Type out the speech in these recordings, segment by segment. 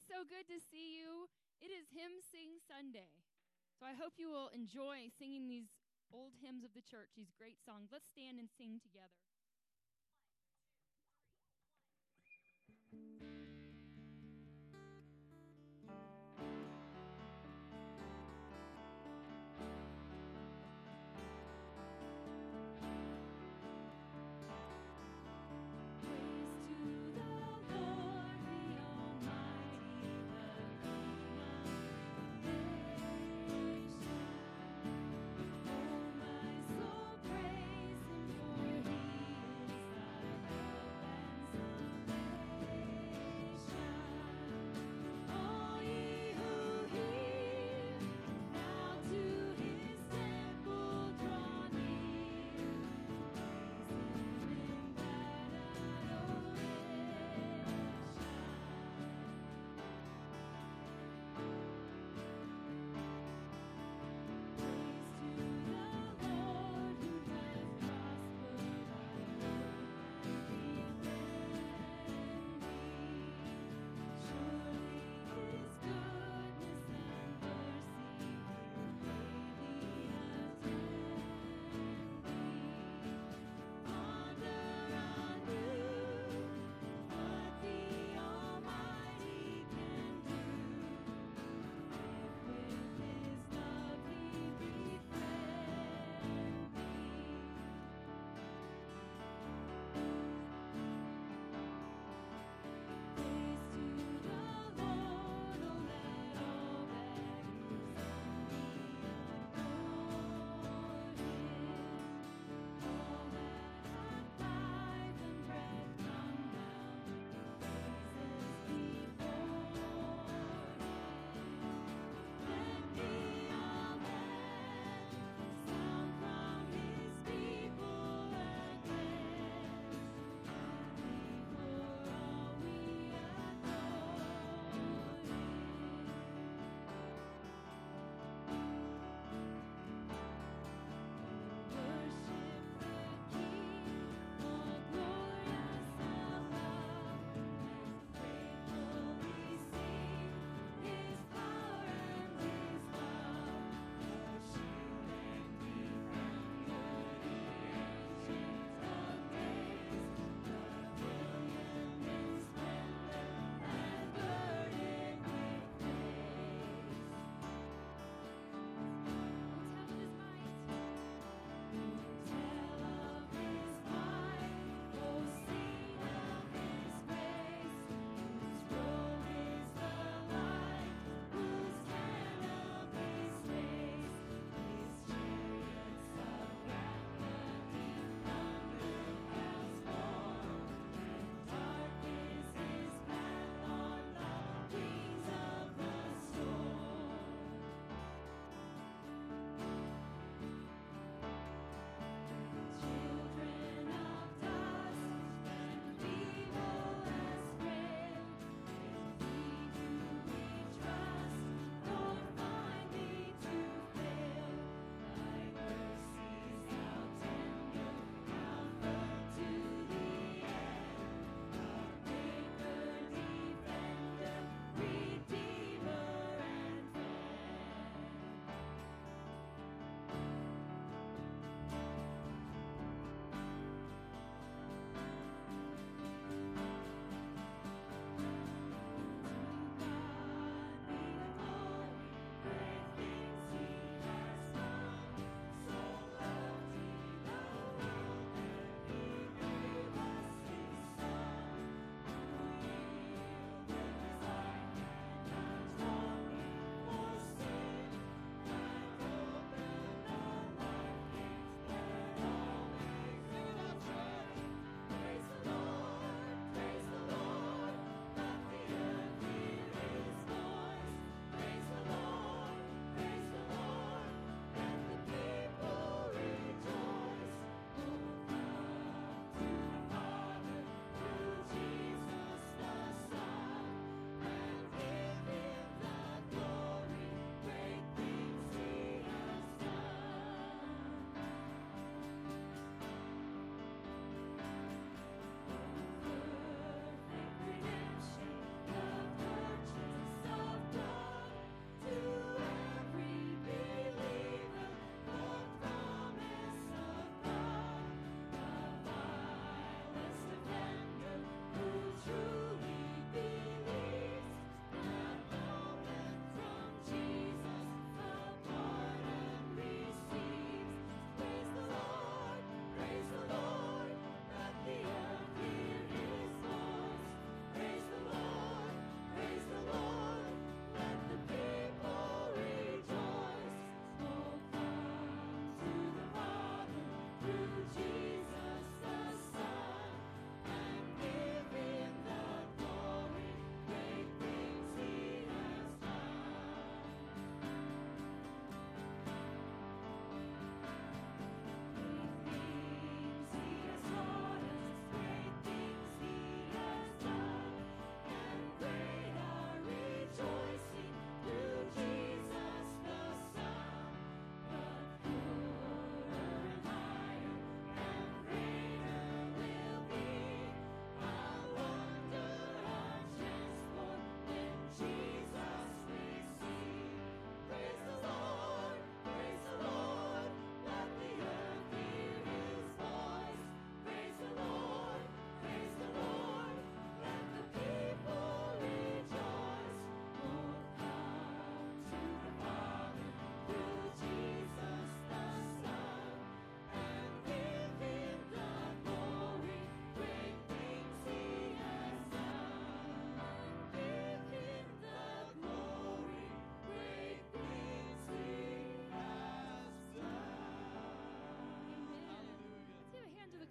It's so good to see you. It is Hymn Sing Sunday. So I hope you will enjoy singing these old hymns of the church, these great songs. Let's stand and sing together.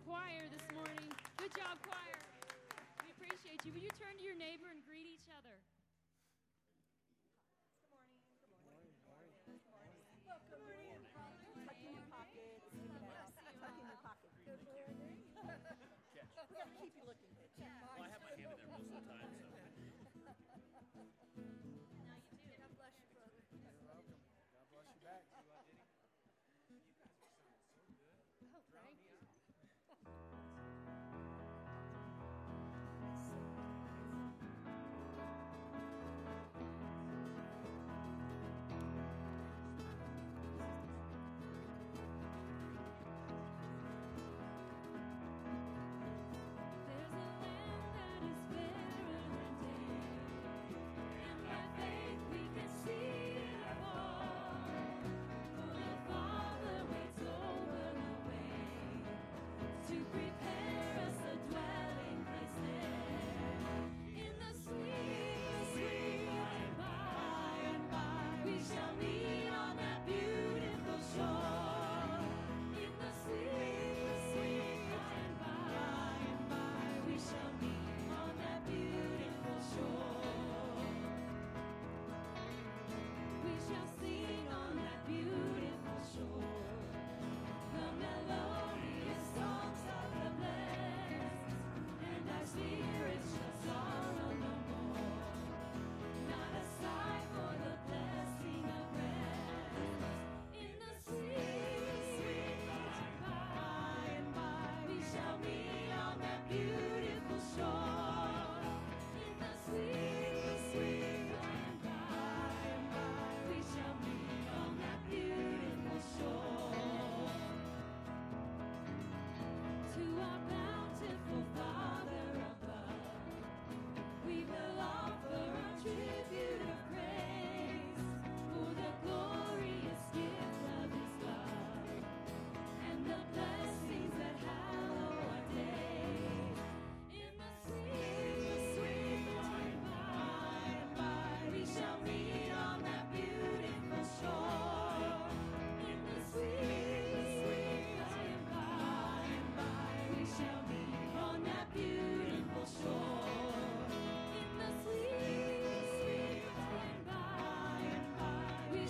Choir this morning. Good job, choir.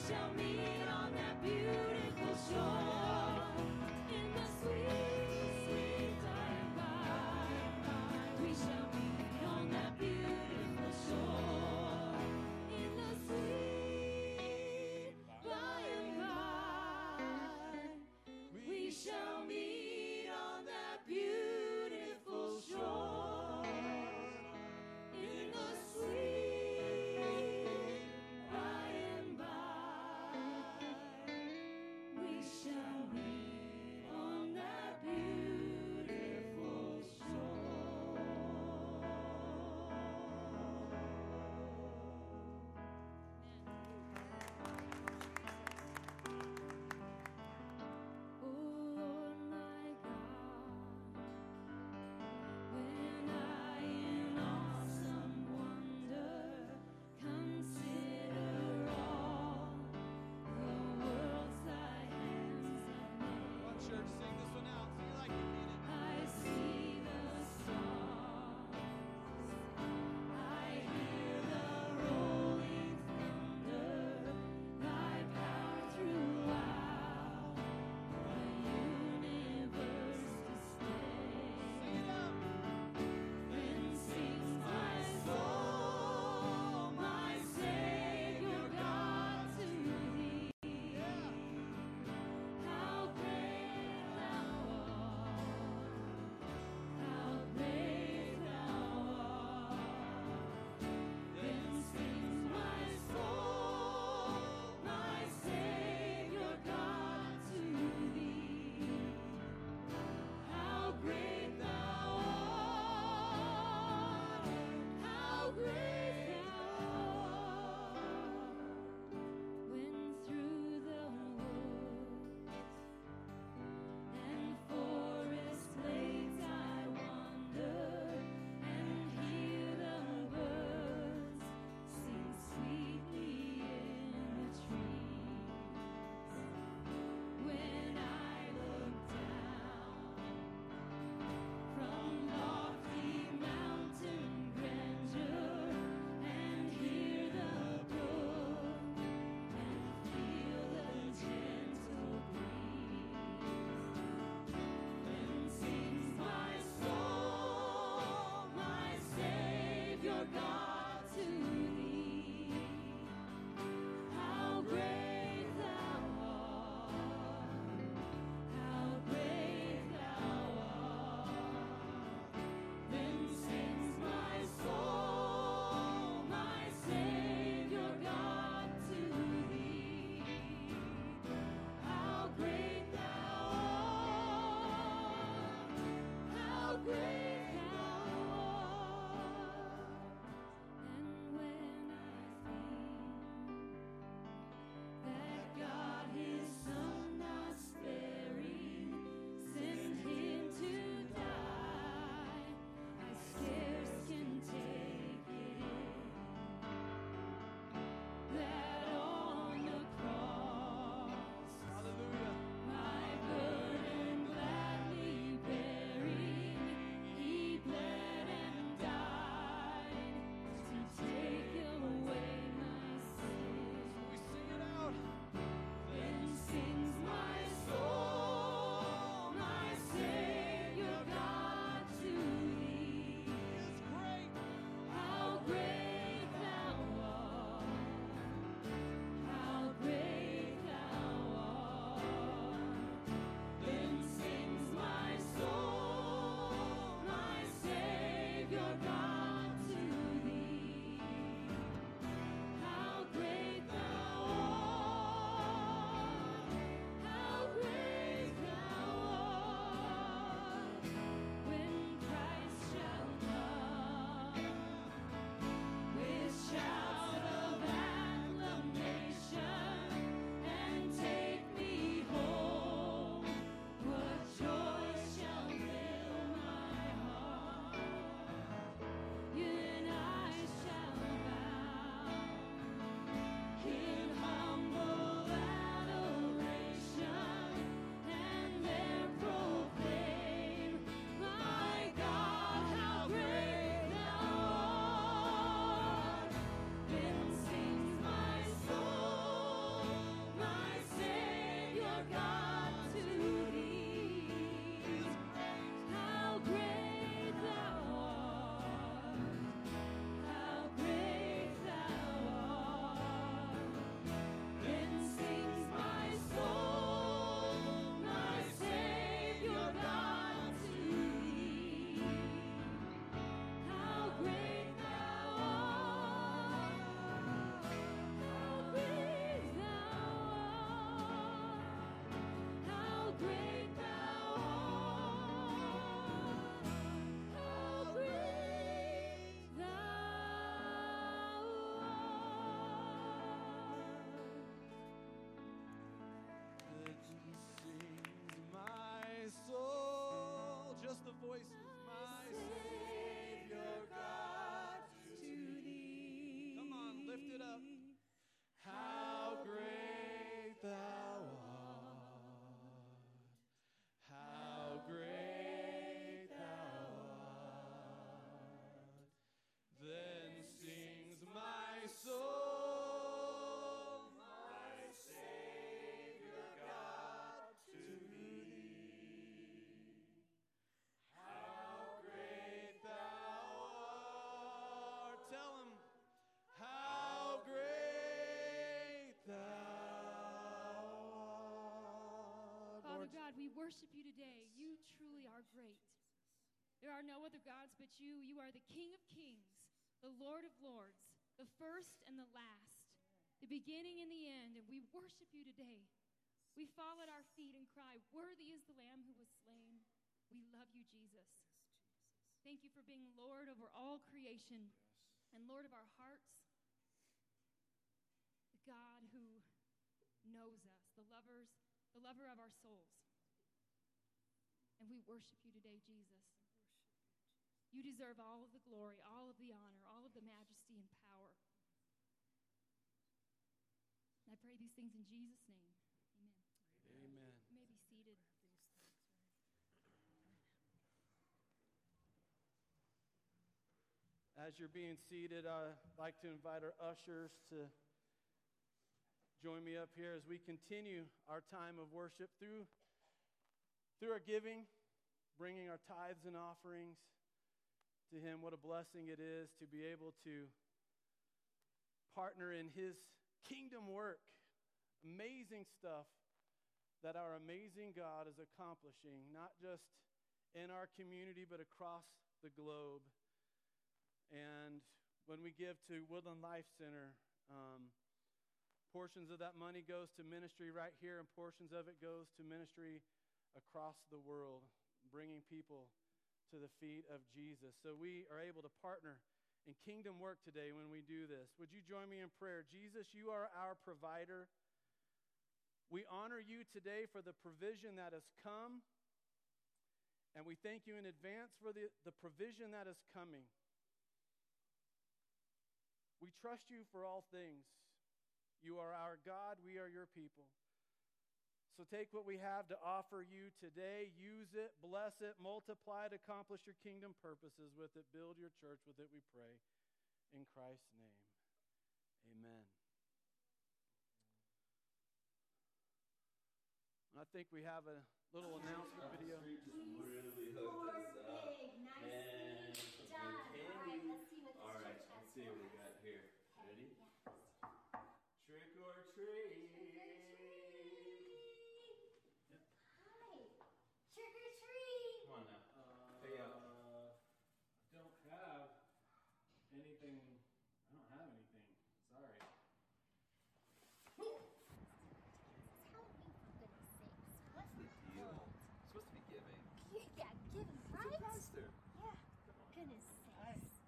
Shall meet voice God, we worship you today. You truly are great. There are no other gods but you. You are the King of kings, the Lord of lords, the first and the last, the beginning and the end. And we worship you today. We fall at our feet and cry, Worthy is the Lamb who was slain. We love you, Jesus. Thank you for being Lord over all creation and Lord of our hearts, the God who knows us, the lovers, the lover of our souls. And we worship you today, Jesus. You deserve all of the glory, all of the honor, all of the majesty and power. And I pray these things in Jesus' name. Amen. Amen. You may be seated. As you're being seated, I'd like to invite our ushers to join me up here as we continue our time of worship through, through our giving, bringing our tithes and offerings to Him. What a blessing it is to be able to partner in His kingdom work. Amazing stuff that our amazing God is accomplishing, not just in our community, but across the globe. And when we give to Woodland Life Center, um, portions of that money goes to ministry right here, and portions of it goes to ministry across the world, bringing people to the feet of Jesus. So we are able to partner in kingdom work today when we do this. Would you join me in prayer? Jesus, you are our provider. We honor you today for the provision that has come, and we thank you in advance for the, the provision that is coming. We trust you for all things. You are our God, we are your people. So take what we have to offer you today, use it, bless it, multiply it, accomplish your kingdom purposes with it, build your church with it, we pray. In Christ's name, amen. I think we have a little announcement video. really hooked us up. Man, some good candy. All right, let's see what we got here. Ready? Trick or treat. Trick or treat! Come on now. Hey, uh, I don't have anything. I don't have anything. Sorry. It's Halloween, for goodness sakes. What's What's the deal? Supposed to be giving. Yeah, giving, right? Pastor. Yeah. Goodness sakes.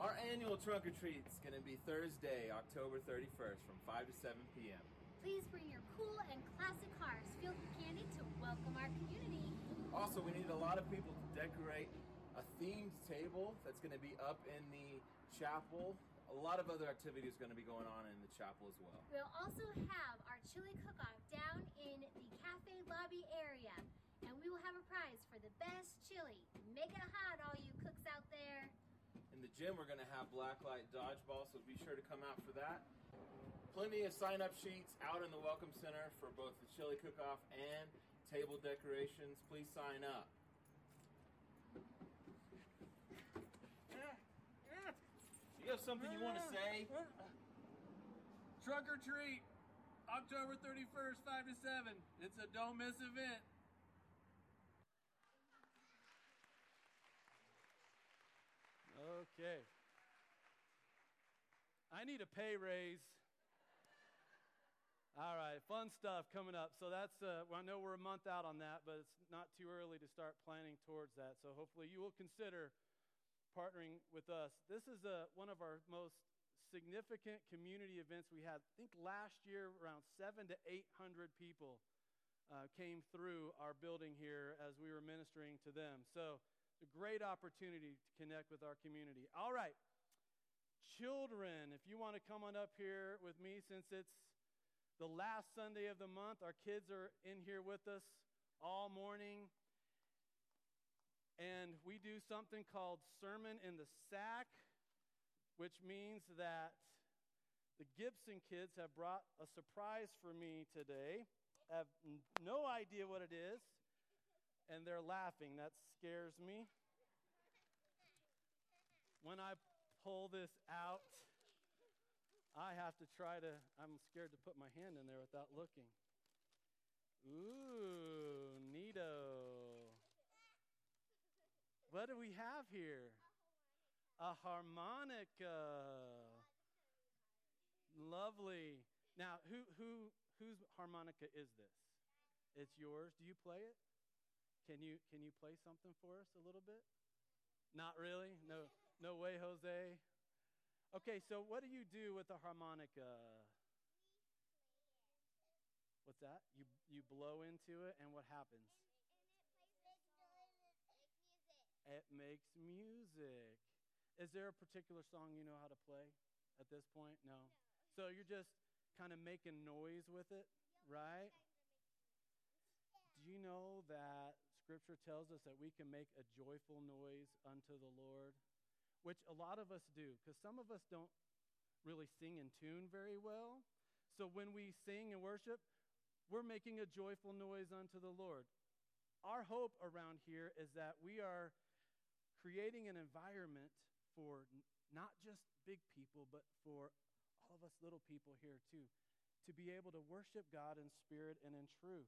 Our annual trunk or treat is going to be Thursday, October 31st from 5 to 7 p.m. Please bring your cool and classic cars filled with candy to welcome our community. Also, we need a lot of people to decorate a themed table that's going to be up in the chapel. A lot of other activities are going to be going on in the chapel as well. We'll also have our chili cook-off down in the cafe lobby area. And we will have a prize for the best chili. Make it hot, all you cooks out there. In the gym, we're going to have blacklight dodgeball, so be sure to come out for that. Plenty of sign up sheets out in the Welcome Center for both the chili cook off and table decorations. Please sign up. You have something you want to say? Trunk or treat, October 31st, 5 to 7. It's a don't miss event. Okay. I need a pay raise. All right, fun stuff coming up. So that's, uh, well, I know we're a month out on that, but it's not too early to start planning towards that. So hopefully you will consider partnering with us. This is uh, one of our most significant community events we had. I think last year around seven to 800 people uh, came through our building here as we were ministering to them. So a great opportunity to connect with our community. All right, children, if you want to come on up here with me, since it's the last Sunday of the month, our kids are in here with us all morning. And we do something called Sermon in the Sack, which means that the Gibson kids have brought a surprise for me today. I Have no idea what it is, and they're laughing. That scares me. When I pull this out, I have to try to, I'm scared to put my hand in there without looking. Ooh, neato. What do we have here? A harmonica. Lovely. Now, who who whose harmonica is this? It's yours. Do you play it? Can you can you play something for us a little bit? Not really. No no way, Jose. Okay, so what do you do with the harmonica? What's that? You you blow into it, and what happens? It makes music. Is there a particular song you know how to play at this point? No. So you're just kind of making noise with it, right? Do you know that Scripture tells us that we can make a joyful noise unto the Lord? Which a lot of us do, because some of us don't really sing in tune very well. So when we sing and worship, we're making a joyful noise unto the Lord. Our hope around here is that we are creating an environment for not just big people, but for all of us little people here too, to be able to worship God in spirit and in truth.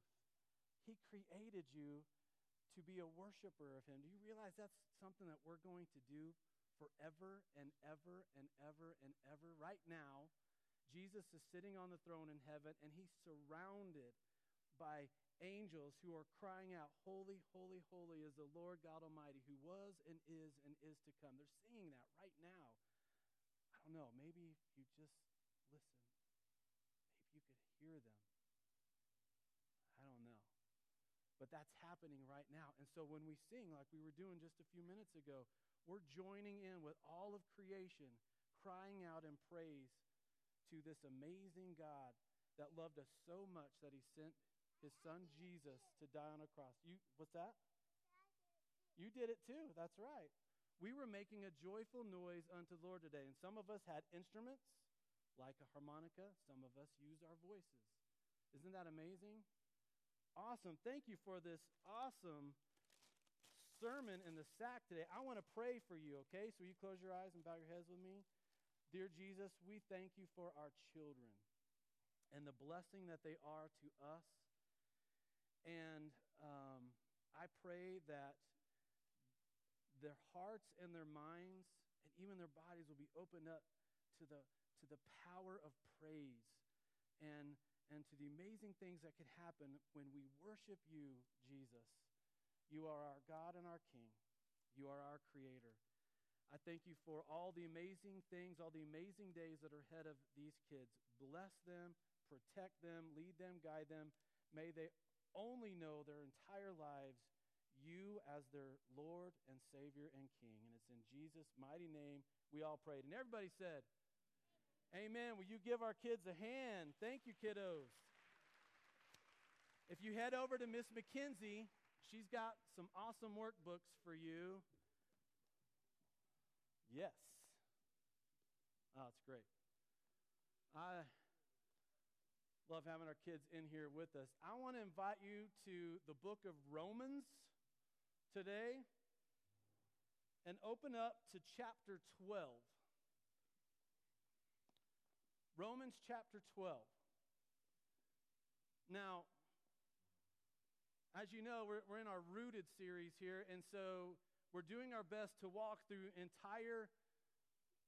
He created you to be a worshiper of Him. Do you realize that's something that we're going to do forever and ever and ever and ever? Right now, Jesus is sitting on the throne in heaven and He's surrounded by angels who are crying out, Holy, holy, holy is the Lord God Almighty, who was and is and is to come. They're singing that right now. I don't know, maybe if you just listen, maybe you could hear them. I don't know. But that's happening right now. And so when we sing, like we were doing just a few minutes ago, we're joining in with all of creation, crying out in praise to this amazing God that loved us so much that he sent his son Jesus to die on a cross. You what's that? You did it too. That's right. We were making a joyful noise unto the Lord today, and some of us had instruments like a harmonica, some of us used our voices. Isn't that amazing? Awesome. Thank you for this awesome sermon in the sack today. I want to pray for you, okay? So you close your eyes and bow your heads with me. Dear Jesus, we thank you for our children and the blessing that they are to us. And um, I pray that their hearts and their minds and even their bodies will be opened up to the, to the power of praise and and to the amazing things that could happen when we worship you, Jesus. You are our God and our King. You are our Creator. I thank you for all the amazing things, all the amazing days that are ahead of these kids. Bless them, protect them, lead them, guide them. May they only know their entire lives you as their Lord and Savior and King. And it's in Jesus' mighty name we all prayed. And everybody said, Amen. Will you give our kids a hand? Thank you, kiddos. If you head over to Miss McKenzie, she's got some awesome workbooks for you. Yes. Oh, great. I love having our kids in here with us. I want to invite you to the book of Romans today and open up to chapter 12. Romans chapter 12. Now, as you know, we're, we're in our Rooted series here, and so we're doing our best to walk through entire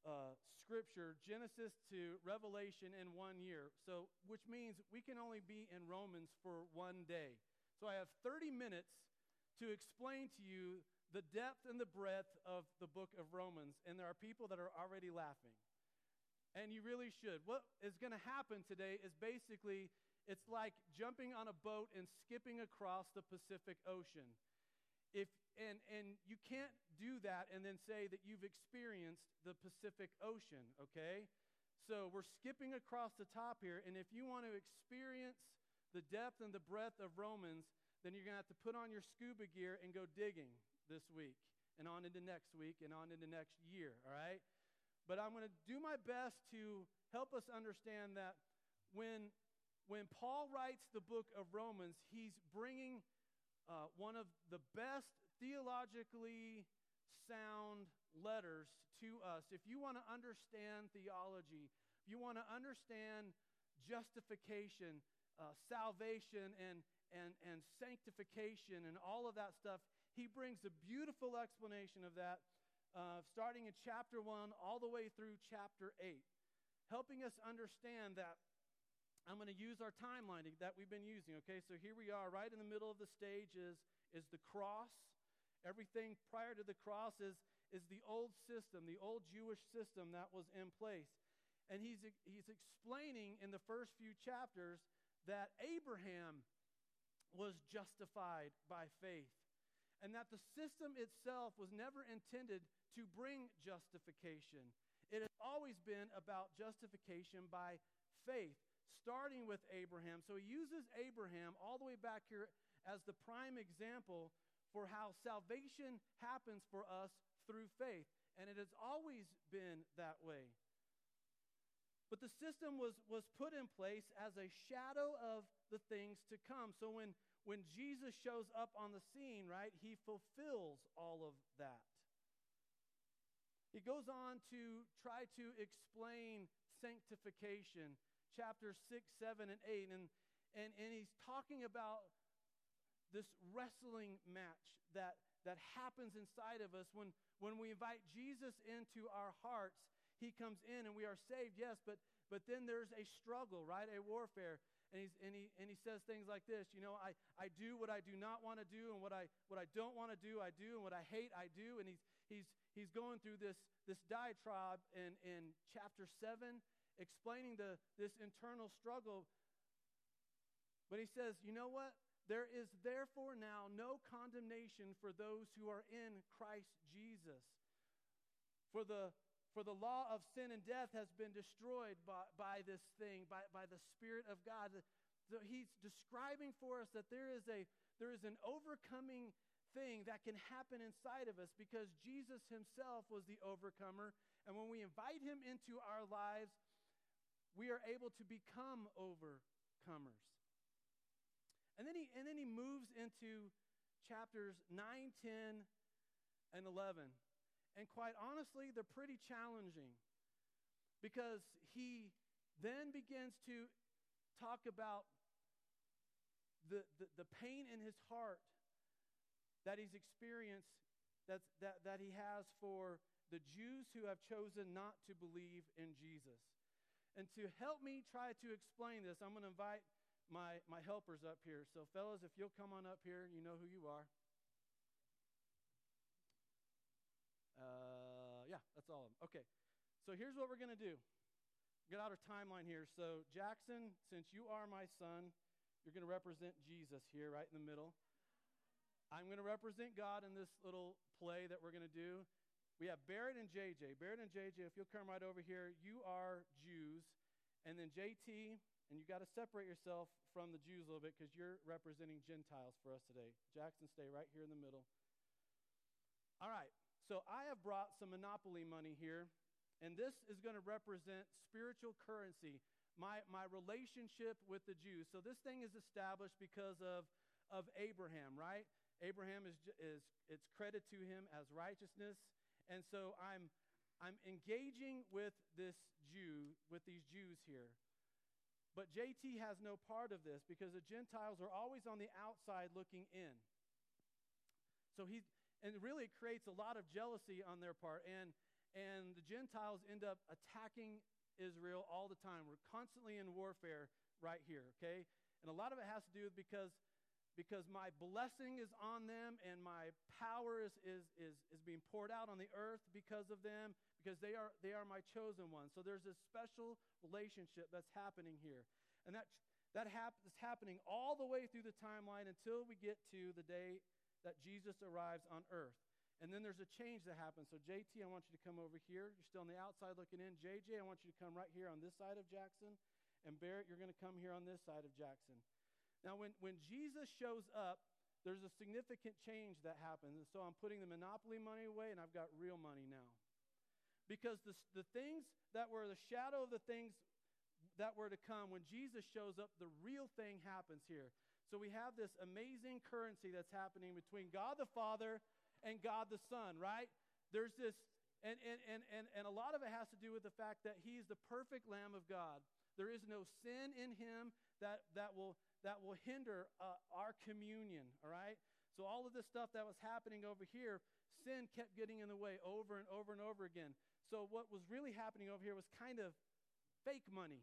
uh, Scripture, Genesis to Revelation, in one year. So, which means we can only be in Romans for one day. So, I have 30 minutes to explain to you the depth and the breadth of the book of Romans, and there are people that are already laughing and you really should. What is going to happen today is basically it's like jumping on a boat and skipping across the Pacific Ocean. If and and you can't do that and then say that you've experienced the Pacific Ocean, okay? So we're skipping across the top here and if you want to experience the depth and the breadth of Romans, then you're going to have to put on your scuba gear and go digging this week and on into next week and on into next year, all right? But I'm going to do my best to help us understand that when, when Paul writes the book of Romans, he's bringing uh, one of the best theologically sound letters to us. If you want to understand theology, if you want to understand justification, uh, salvation, and, and, and sanctification and all of that stuff, he brings a beautiful explanation of that, uh, starting in chapter 1 all the way through chapter 8, helping us understand that. I'm going to use our timeline that we've been using, okay? So here we are, right in the middle of the stage is, is the cross. Everything prior to the cross is, is the old system, the old Jewish system that was in place. And he's, he's explaining in the first few chapters that Abraham was justified by faith and that the system itself was never intended to bring justification. It has always been about justification by faith, starting with Abraham. So he uses Abraham all the way back here as the prime example for how salvation happens for us through faith. And it has always been that way. But the system was, was put in place as a shadow of the things to come. So when, when Jesus shows up on the scene, right, he fulfills all of that. He goes on to try to explain sanctification, chapters 6, 7, and 8. And, and, and he's talking about this wrestling match that, that happens inside of us when, when we invite Jesus into our hearts he comes in and we are saved, yes, but, but then there's a struggle, right? A warfare. And, he's, and, he, and he says things like this you know I, I do what i do not want to do and what i, what I don't want to do i do and what i hate i do and he's, he's, he's going through this, this diatribe in, in chapter 7 explaining the, this internal struggle. But he says you know what? There is therefore now no condemnation for those who are in christ jesus. For the for the law of sin and death has been destroyed by, by this thing, by, by the Spirit of God. So he's describing for us that there is, a, there is an overcoming thing that can happen inside of us because Jesus himself was the overcomer. And when we invite him into our lives, we are able to become overcomers. And then he, and then he moves into chapters 9, 10, and 11. And quite honestly, they're pretty challenging because he then begins to talk about the, the, the, pain in his heart that he's experienced, that's, that, that he has for the Jews who have chosen not to believe in Jesus. And to help me try to explain this, I'm going to invite my, my helpers up here. So, fellas, if you'll come on up here, you know who you are. Uh, yeah, that's all of them. Okay, so here's what we're going to do. Get out our timeline here. So, Jackson, since you are my son, you're going to represent Jesus here, right in the middle. I'm going to represent God in this little play that we're going to do. We have Barrett and JJ. Barrett and JJ, if you'll come right over here, you are Jews. And then JT, and you got to separate yourself from the Jews a little bit because you're representing Gentiles for us today. Jackson, stay right here in the middle. All right. So I have brought some Monopoly money here, and this is going to represent spiritual currency, my, my relationship with the Jews. So this thing is established because of, of Abraham, right? Abraham is, is it's credit to him as righteousness. And so I'm, I'm engaging with this Jew, with these Jews here. But JT has no part of this because the Gentiles are always on the outside looking in. So he, and really it creates a lot of jealousy on their part. And, and the Gentiles end up attacking Israel all the time. We're constantly in warfare right here, okay? And a lot of it has to do with because, because my blessing is on them and my power is, is, is, is being poured out on the earth because of them, because they are, they are my chosen ones. So there's this special relationship that's happening here. And that, that hap- is happening all the way through the timeline until we get to the day that Jesus arrives on earth. And then there's a change that happens. So, JT, I want you to come over here. You're still on the outside looking in. JJ, I want you to come right here on this side of Jackson. And Barrett, you're going to come here on this side of Jackson. Now, when, when Jesus shows up, there's a significant change that happens. And so I'm putting the monopoly money away, and I've got real money now. Because the, the things that were the shadow of the things that were to come, when Jesus shows up, the real thing happens here. So we have this amazing currency that's happening between God the Father and God the Son, right? There's this, and, and, and, and, and a lot of it has to do with the fact that He's the perfect Lamb of God. There is no sin in Him that, that, will, that will hinder uh, our communion, all right? So, all of this stuff that was happening over here, sin kept getting in the way over and over and over again. So, what was really happening over here was kind of fake money.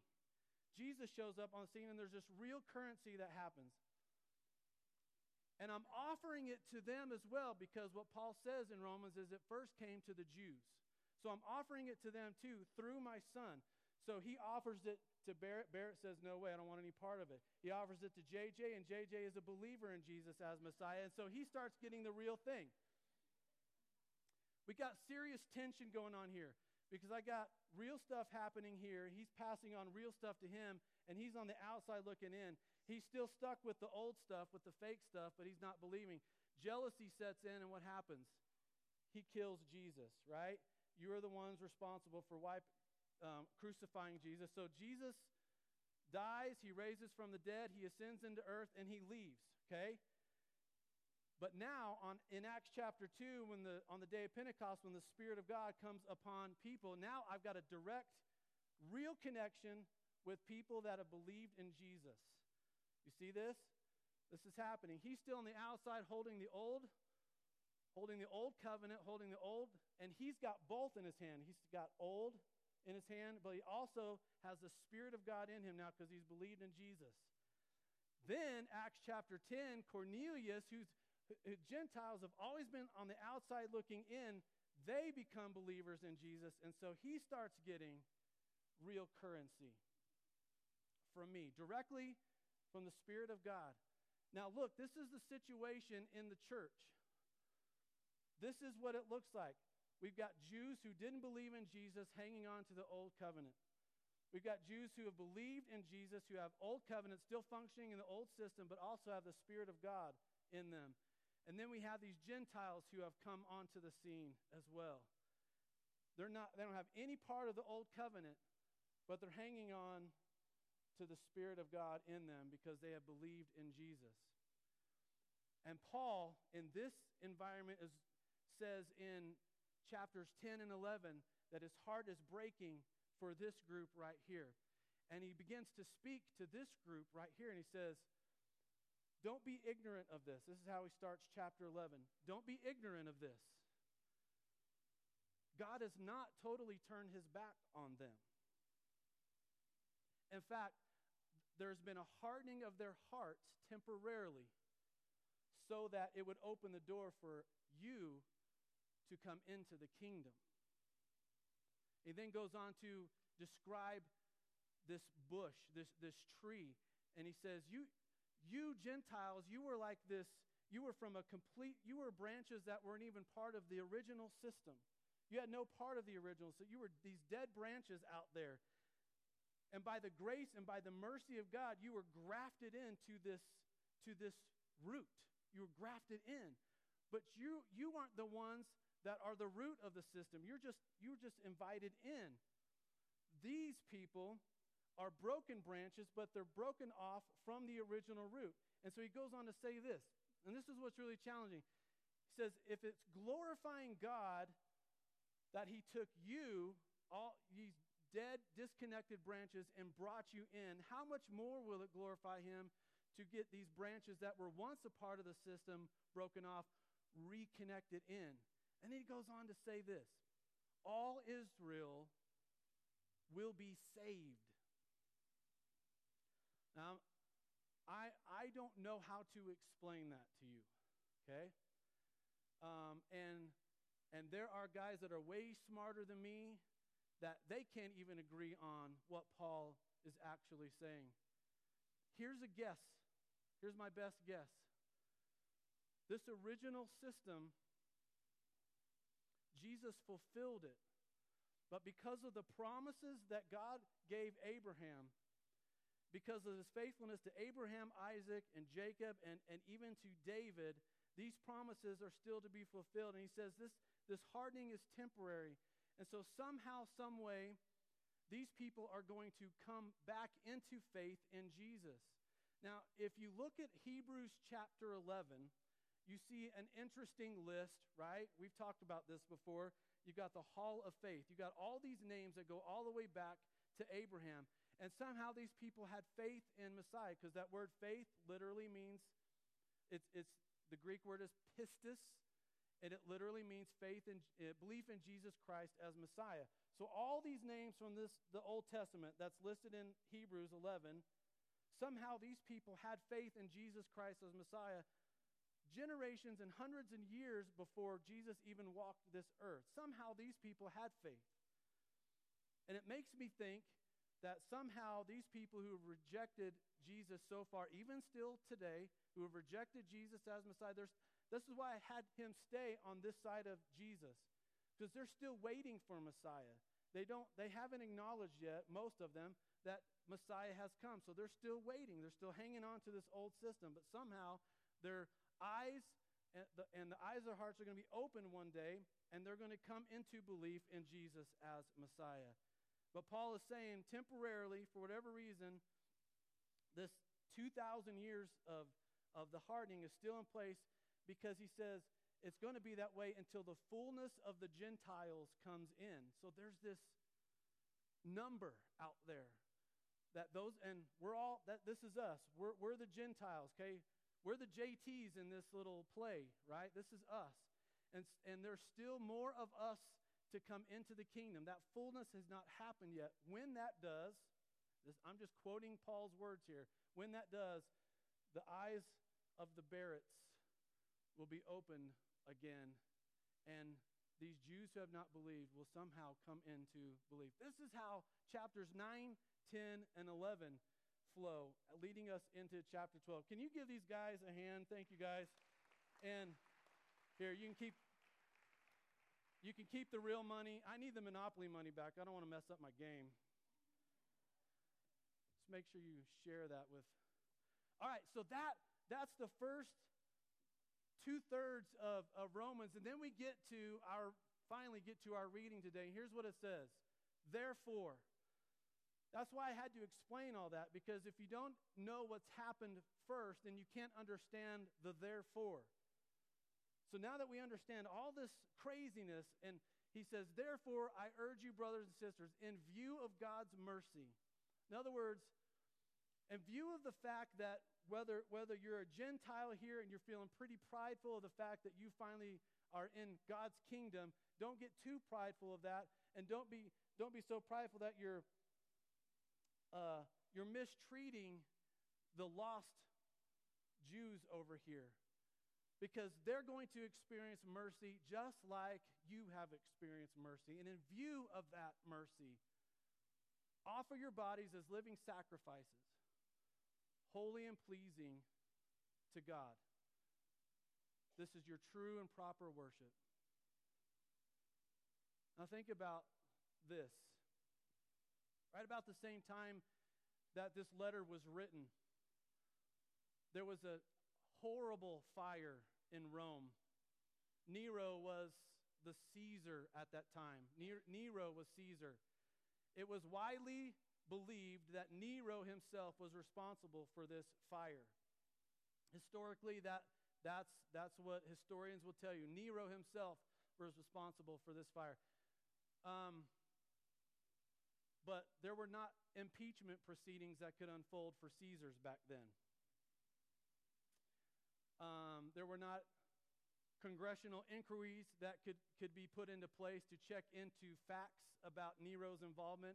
Jesus shows up on the scene, and there's this real currency that happens. And I'm offering it to them as well because what Paul says in Romans is it first came to the Jews. So I'm offering it to them too through my son. So he offers it to Barrett. Barrett says, No way, I don't want any part of it. He offers it to JJ, and JJ is a believer in Jesus as Messiah. And so he starts getting the real thing. We got serious tension going on here because I got real stuff happening here. He's passing on real stuff to him, and he's on the outside looking in. He's still stuck with the old stuff, with the fake stuff, but he's not believing. Jealousy sets in, and what happens? He kills Jesus, right? You are the ones responsible for wipe, um, crucifying Jesus. So Jesus dies, he raises from the dead, he ascends into earth, and he leaves, okay? But now, on, in Acts chapter 2, when the, on the day of Pentecost, when the Spirit of God comes upon people, now I've got a direct, real connection with people that have believed in Jesus. You see this? This is happening. He's still on the outside holding the old, holding the old covenant, holding the old, and he's got both in his hand. He's got old in his hand, but he also has the Spirit of God in him now because he's believed in Jesus. Then, Acts chapter 10, Cornelius, who's who, Gentiles have always been on the outside looking in, they become believers in Jesus, and so he starts getting real currency from me directly from the Spirit of God. Now, look, this is the situation in the church. This is what it looks like. We've got Jews who didn't believe in Jesus hanging on to the old covenant. We've got Jews who have believed in Jesus, who have old covenant still functioning in the old system, but also have the Spirit of God in them. And then we have these Gentiles who have come onto the scene as well. They're not, they don't have any part of the old covenant, but they're hanging on to the Spirit of God in them because they have believed in Jesus. And Paul, in this environment, is, says in chapters 10 and 11 that his heart is breaking for this group right here. And he begins to speak to this group right here, and he says, Don't be ignorant of this. This is how he starts chapter 11. Don't be ignorant of this. God has not totally turned his back on them. In fact, there's been a hardening of their hearts temporarily so that it would open the door for you to come into the kingdom. He then goes on to describe this bush, this, this tree, and he says, you, you Gentiles, you were like this, you were from a complete, you were branches that weren't even part of the original system. You had no part of the original, so you were these dead branches out there. And by the grace and by the mercy of God, you were grafted into this, to this root. You were grafted in. But you, you aren't the ones that are the root of the system. You're just, you're just invited in. These people are broken branches, but they're broken off from the original root. And so he goes on to say this, and this is what's really challenging. He says, if it's glorifying God that he took you, all these dead, disconnected branches, and brought you in, how much more will it glorify him to get these branches that were once a part of the system broken off, reconnected in? And then he goes on to say this all Israel will be saved. Now, I, I don't know how to explain that to you, okay? Um, and, and there are guys that are way smarter than me that they can't even agree on what Paul is actually saying. Here's a guess. Here's my best guess. This original system Jesus fulfilled it. But because of the promises that God gave Abraham, because of his faithfulness to Abraham, Isaac, and Jacob, and, and even to David, these promises are still to be fulfilled. And he says this, this hardening is temporary. And so, somehow, some way, these people are going to come back into faith in Jesus. Now, if you look at Hebrews chapter 11, you see an interesting list, right? We've talked about this before. You've got the Hall of Faith. You've got all these names that go all the way back to Abraham. And somehow these people had faith in Messiah because that word faith literally means it's, it's the Greek word is pistis, and it literally means faith and uh, belief in Jesus Christ as Messiah. So all these names from this the Old Testament that's listed in Hebrews 11, somehow these people had faith in Jesus Christ as Messiah generations and hundreds and years before Jesus even walked this earth. Somehow these people had faith. And it makes me think that somehow these people who have rejected Jesus so far, even still today, who have rejected Jesus as Messiah, this is why I had him stay on this side of Jesus, because they're still waiting for Messiah. They don't, they haven't acknowledged yet, most of them, that Messiah has come. So they're still waiting. They're still hanging on to this old system. But somehow their eyes and the, and the eyes of their hearts are going to be open one day, and they're going to come into belief in Jesus as Messiah. But Paul is saying temporarily, for whatever reason, this 2,000 years of, of the hardening is still in place because he says it's going to be that way until the fullness of the Gentiles comes in. So there's this number out there that those, and we're all, that this is us. We're, we're the Gentiles, okay? We're the JTs in this little play, right? This is us. And, and there's still more of us to come into the kingdom. That fullness has not happened yet. When that does, this, I'm just quoting Paul's words here. When that does, the eyes of the Barretts will be open again, and these Jews who have not believed will somehow come into belief. This is how chapters 9, 10, and 11 flow, leading us into chapter 12. Can you give these guys a hand? Thank you, guys. And here, you can keep you can keep the real money. I need the Monopoly money back. I don't want to mess up my game. Just make sure you share that with. All right, so that that's the first two thirds of, of Romans, and then we get to our finally get to our reading today. Here's what it says: Therefore. That's why I had to explain all that because if you don't know what's happened first, then you can't understand the therefore. So now that we understand all this craziness, and he says, Therefore, I urge you, brothers and sisters, in view of God's mercy. In other words, in view of the fact that whether, whether you're a Gentile here and you're feeling pretty prideful of the fact that you finally are in God's kingdom, don't get too prideful of that, and don't be, don't be so prideful that you're, uh, you're mistreating the lost Jews over here because they're going to experience mercy just like you have experienced mercy. And in view of that mercy, offer your bodies as living sacrifices, holy and pleasing to God. This is your true and proper worship. Now, think about this. Right about the same time that this letter was written, there was a horrible fire in Rome. Nero was the Caesar at that time. Nero was Caesar. It was widely believed that Nero himself was responsible for this fire. Historically, that, that's, that's what historians will tell you. Nero himself was responsible for this fire. Um, but there were not impeachment proceedings that could unfold for Caesars back then. Um, there were not congressional inquiries that could, could be put into place to check into facts about Nero's involvement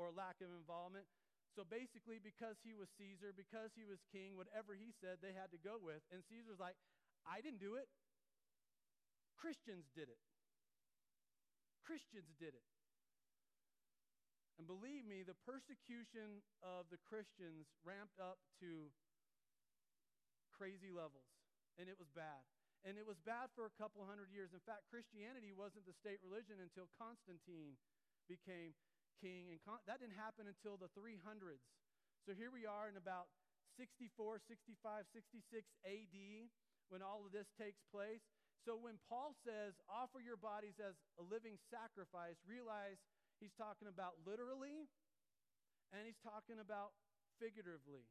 or lack of involvement. So basically, because he was Caesar, because he was king, whatever he said, they had to go with. And Caesar's like, I didn't do it. Christians did it. Christians did it. And believe me, the persecution of the Christians ramped up to crazy levels, and it was bad. And it was bad for a couple hundred years. In fact, Christianity wasn't the state religion until Constantine became king. And Con- that didn't happen until the 300s. So here we are in about 64, 65, 66 AD when all of this takes place. So when Paul says, offer your bodies as a living sacrifice, realize he's talking about literally and he's talking about figuratively.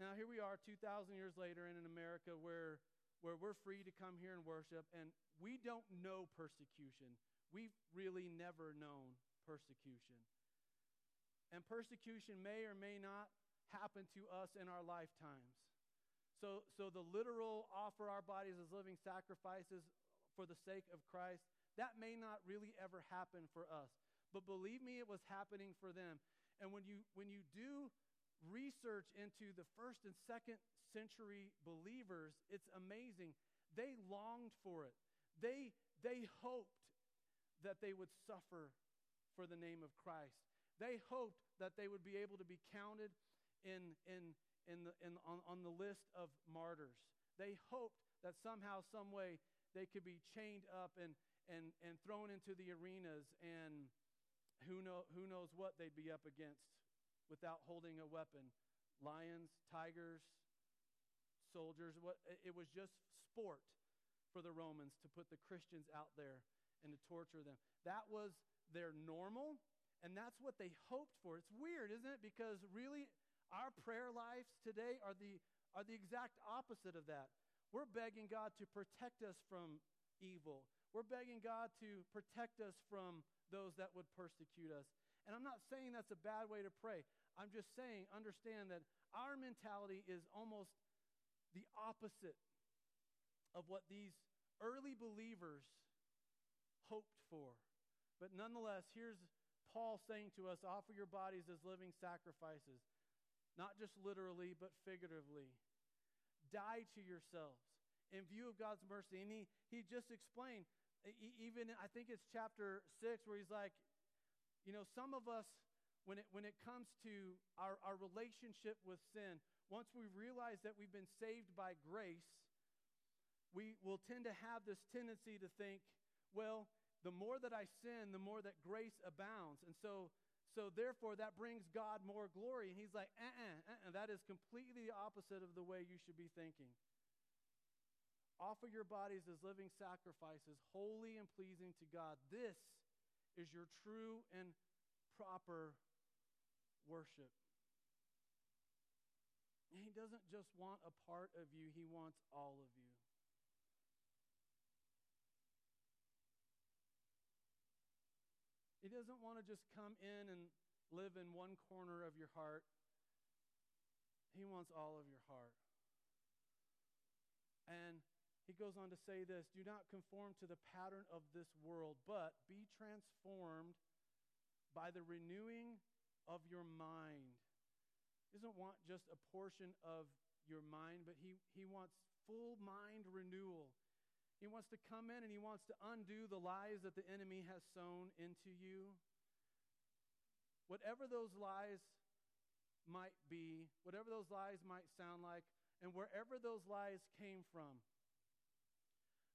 Now, here we are 2,000 years later in an America where, where we're free to come here and worship, and we don't know persecution. We've really never known persecution. And persecution may or may not happen to us in our lifetimes. So, so the literal offer our bodies as living sacrifices for the sake of Christ, that may not really ever happen for us. But believe me, it was happening for them. And when you, when you do research into the first and second century believers, it's amazing. They longed for it. They, they hoped that they would suffer for the name of Christ. They hoped that they would be able to be counted in, in, in the, in, on, on the list of martyrs. They hoped that somehow, some way, they could be chained up and, and, and thrown into the arenas, and who, know, who knows what they'd be up against without holding a weapon. Lions, tigers, soldiers. What, it was just sport for the Romans to put the Christians out there and to torture them. That was their normal, and that's what they hoped for. It's weird, isn't it? Because really, our prayer lives today are the, are the exact opposite of that. We're begging God to protect us from evil. We're begging God to protect us from those that would persecute us. And I'm not saying that's a bad way to pray. I'm just saying, understand that our mentality is almost the opposite of what these early believers hoped for. But nonetheless, here's Paul saying to us offer your bodies as living sacrifices, not just literally, but figuratively. Die to yourselves in view of God's mercy. And he, he just explained, even I think it's chapter 6, where he's like, you know, some of us, when it, when it comes to our, our relationship with sin, once we realize that we've been saved by grace, we will tend to have this tendency to think, well, the more that I sin, the more that grace abounds. And so, so therefore, that brings God more glory. And he's like, uh-uh, uh-uh, that is completely the opposite of the way you should be thinking. Offer your bodies as living sacrifices, holy and pleasing to God. This is your true and proper worship. He doesn't just want a part of you, he wants all of you. He doesn't want to just come in and live in one corner of your heart. He wants all of your heart. And he goes on to say this Do not conform to the pattern of this world, but be transformed by the renewing of your mind. He doesn't want just a portion of your mind, but he, he wants full mind renewal. He wants to come in and he wants to undo the lies that the enemy has sown into you. Whatever those lies might be, whatever those lies might sound like, and wherever those lies came from.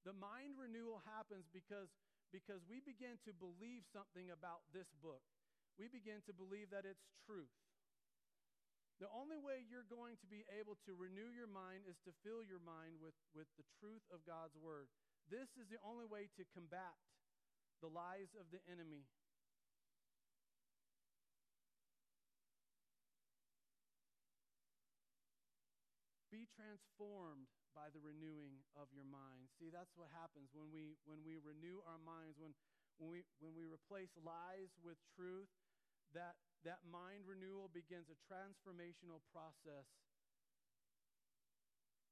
The mind renewal happens because, because we begin to believe something about this book. We begin to believe that it's truth. The only way you're going to be able to renew your mind is to fill your mind with, with the truth of God's word. This is the only way to combat the lies of the enemy. Be transformed by the renewing of your mind. See, that's what happens when we when we renew our minds, when when we when we replace lies with truth, that that mind renewal begins a transformational process.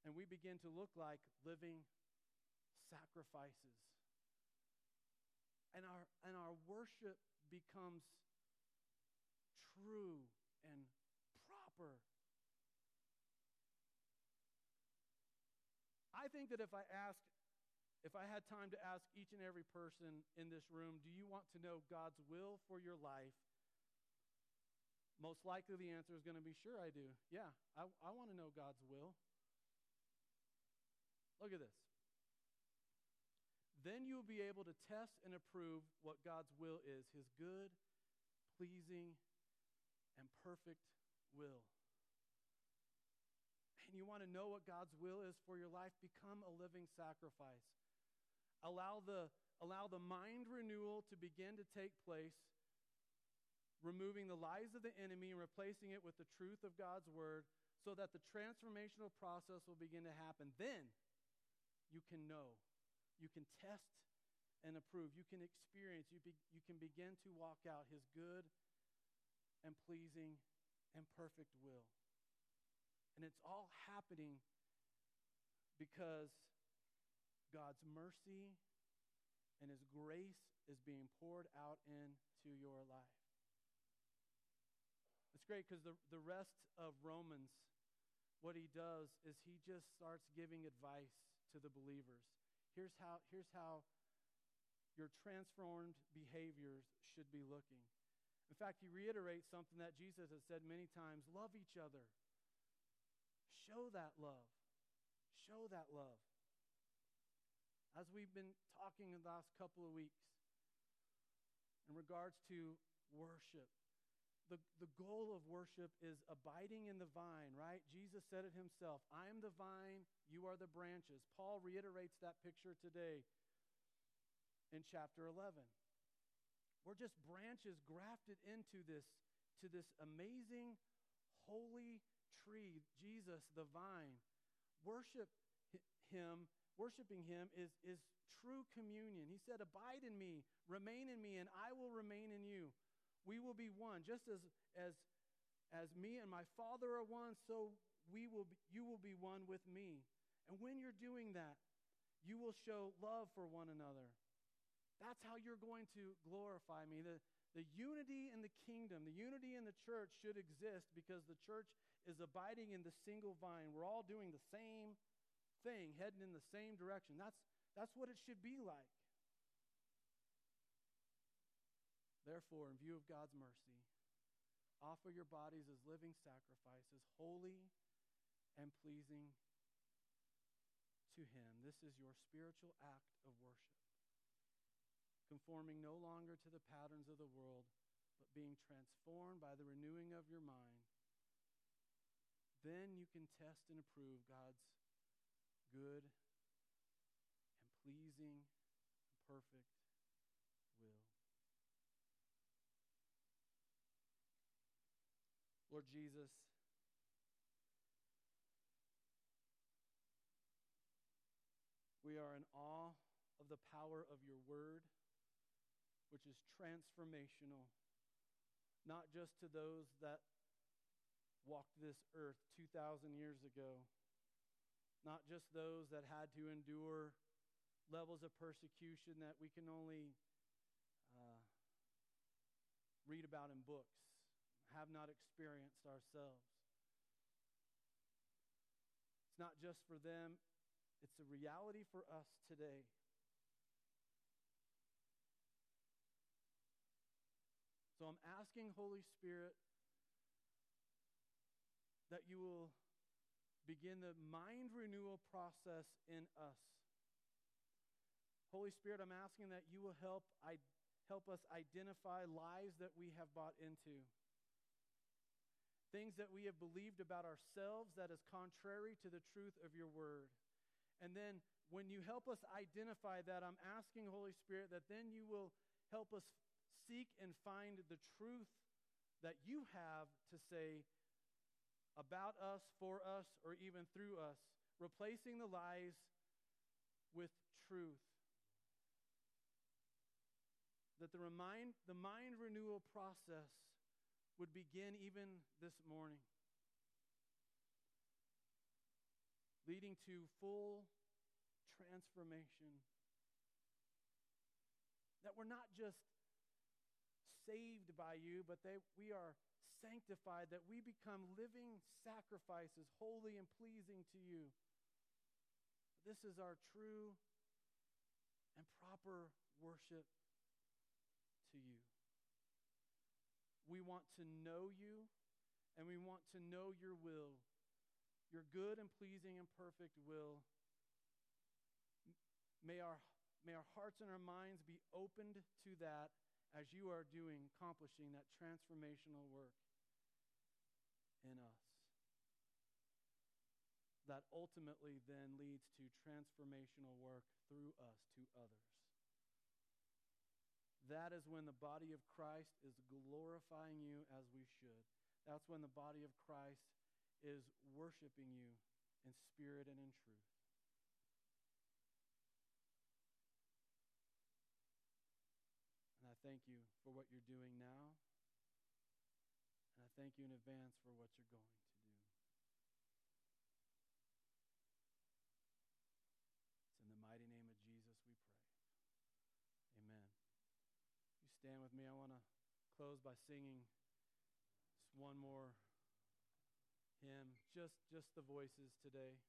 And we begin to look like living sacrifices. And our, and our worship becomes true and proper. Think that if I ask, if I had time to ask each and every person in this room, do you want to know God's will for your life? Most likely the answer is going to be sure I do. Yeah, I, I want to know God's will. Look at this. Then you will be able to test and approve what God's will is his good, pleasing, and perfect will. And you want to know what God's will is for your life? Become a living sacrifice. Allow the, allow the mind renewal to begin to take place removing the lies of the enemy and replacing it with the truth of God's word so that the transformational process will begin to happen. Then you can know, you can test and approve, you can experience, you, be, you can begin to walk out his good, and pleasing and perfect will. And it's all happening because God's mercy and His grace is being poured out into your life. It's great because the, the rest of Romans, what he does is he just starts giving advice to the believers. Here's how, here's how your transformed behaviors should be looking. In fact, he reiterates something that Jesus has said many times love each other. Show that love. Show that love. As we've been talking in the last couple of weeks in regards to worship, the, the goal of worship is abiding in the vine, right? Jesus said it himself I am the vine, you are the branches. Paul reiterates that picture today in chapter 11. We're just branches grafted into this, to this amazing, holy tree, Jesus, the vine. Worship him, worshiping him is, is true communion. He said, Abide in me, remain in me, and I will remain in you we will be one. Just as, as, as me and my Father are one, so we will be, you will be one with me. And when you're doing that, you will show love for one another. That's how you're going to glorify me. The, the unity in the kingdom, the unity in the church should exist because the church is abiding in the single vine. We're all doing the same thing, heading in the same direction. That's, that's what it should be like. Therefore, in view of God's mercy, offer your bodies as living sacrifices, holy and pleasing to Him. This is your spiritual act of worship, conforming no longer to the patterns of the world, but being transformed by the renewing of your mind. Then you can test and approve God's good and pleasing and perfect will. Lord Jesus, we are in awe of the power of your word, which is transformational, not just to those that walked this earth 2,000 years ago, not just those that had to endure levels of persecution that we can only uh, read about in books have not experienced ourselves. It's not just for them, it's a reality for us today. So I'm asking, Holy Spirit, that you will begin the mind renewal process in us. Holy Spirit, I'm asking that you will help, I, help us identify lies that we have bought into things that we have believed about ourselves that is contrary to the truth of your word. And then when you help us identify that, I'm asking, Holy Spirit, that then you will help us seek and find the truth that you have to say about us, for us, or even through us, replacing the lies with truth. That the, remind, the mind renewal process would begin even this morning, leading to full transformation. That we're not just saved by you, but that we are sanctified, that we become living sacrifices, holy and pleasing to you. This is our true and proper worship to you. We want to know you, and we want to know your will, your good and pleasing and perfect will. May our, may our hearts and our minds be opened to that as you are doing, accomplishing that transformational work in us. That ultimately then leads to transformational work through us to others. That is when the body of Christ is glorifying you as we should. That's when the body of Christ is worshiping you in spirit and in truth. And I thank you for what you're doing now thank you in advance for what you're going to do. It's in the mighty name of Jesus we pray. Amen. You stand with me. I want to close by singing just one more hymn, just just the voices today.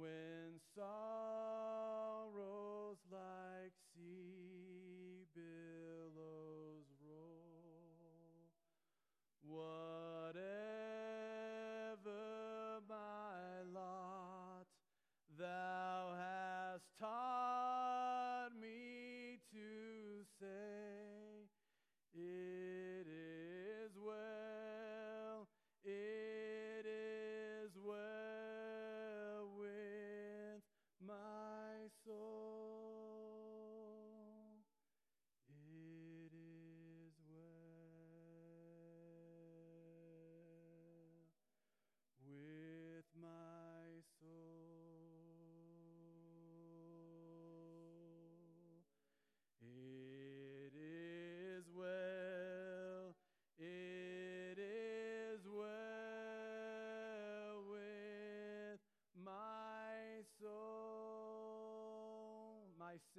When sorrows like sea billows roll, whatever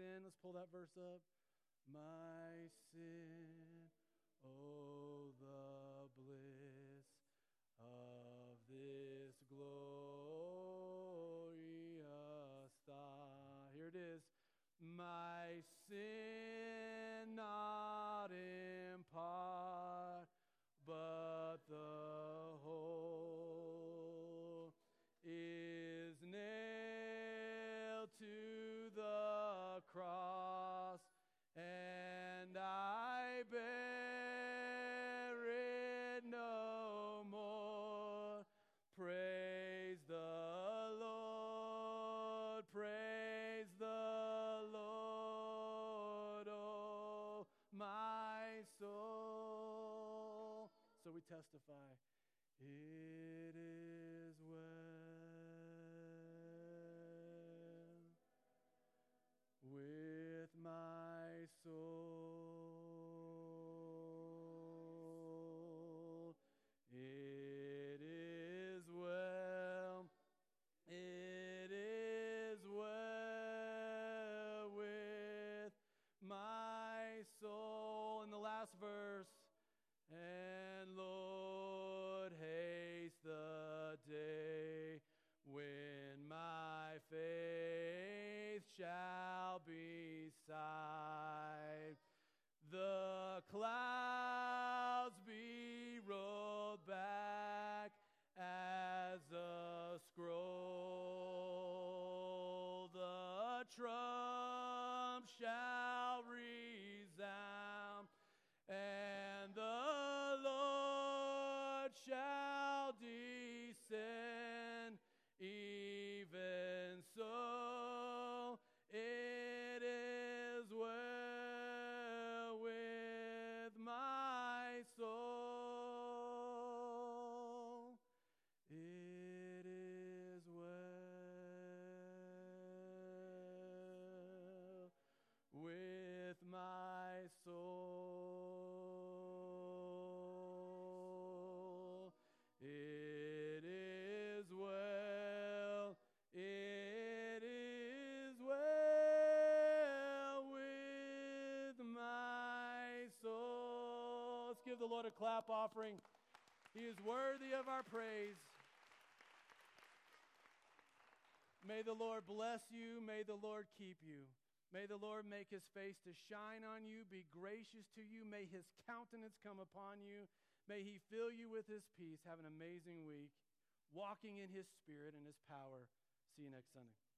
sin, let's pull that verse up. My sin, oh, the bliss of this glorious thought. Here it is. My sin not in part, but the We testify, it is well with the Lord a clap offering. He is worthy of our praise. May the Lord bless you. May the Lord keep you. May the Lord make his face to shine on you, be gracious to you. May his countenance come upon you. May he fill you with his peace. Have an amazing week, walking in his spirit and his power. See you next Sunday.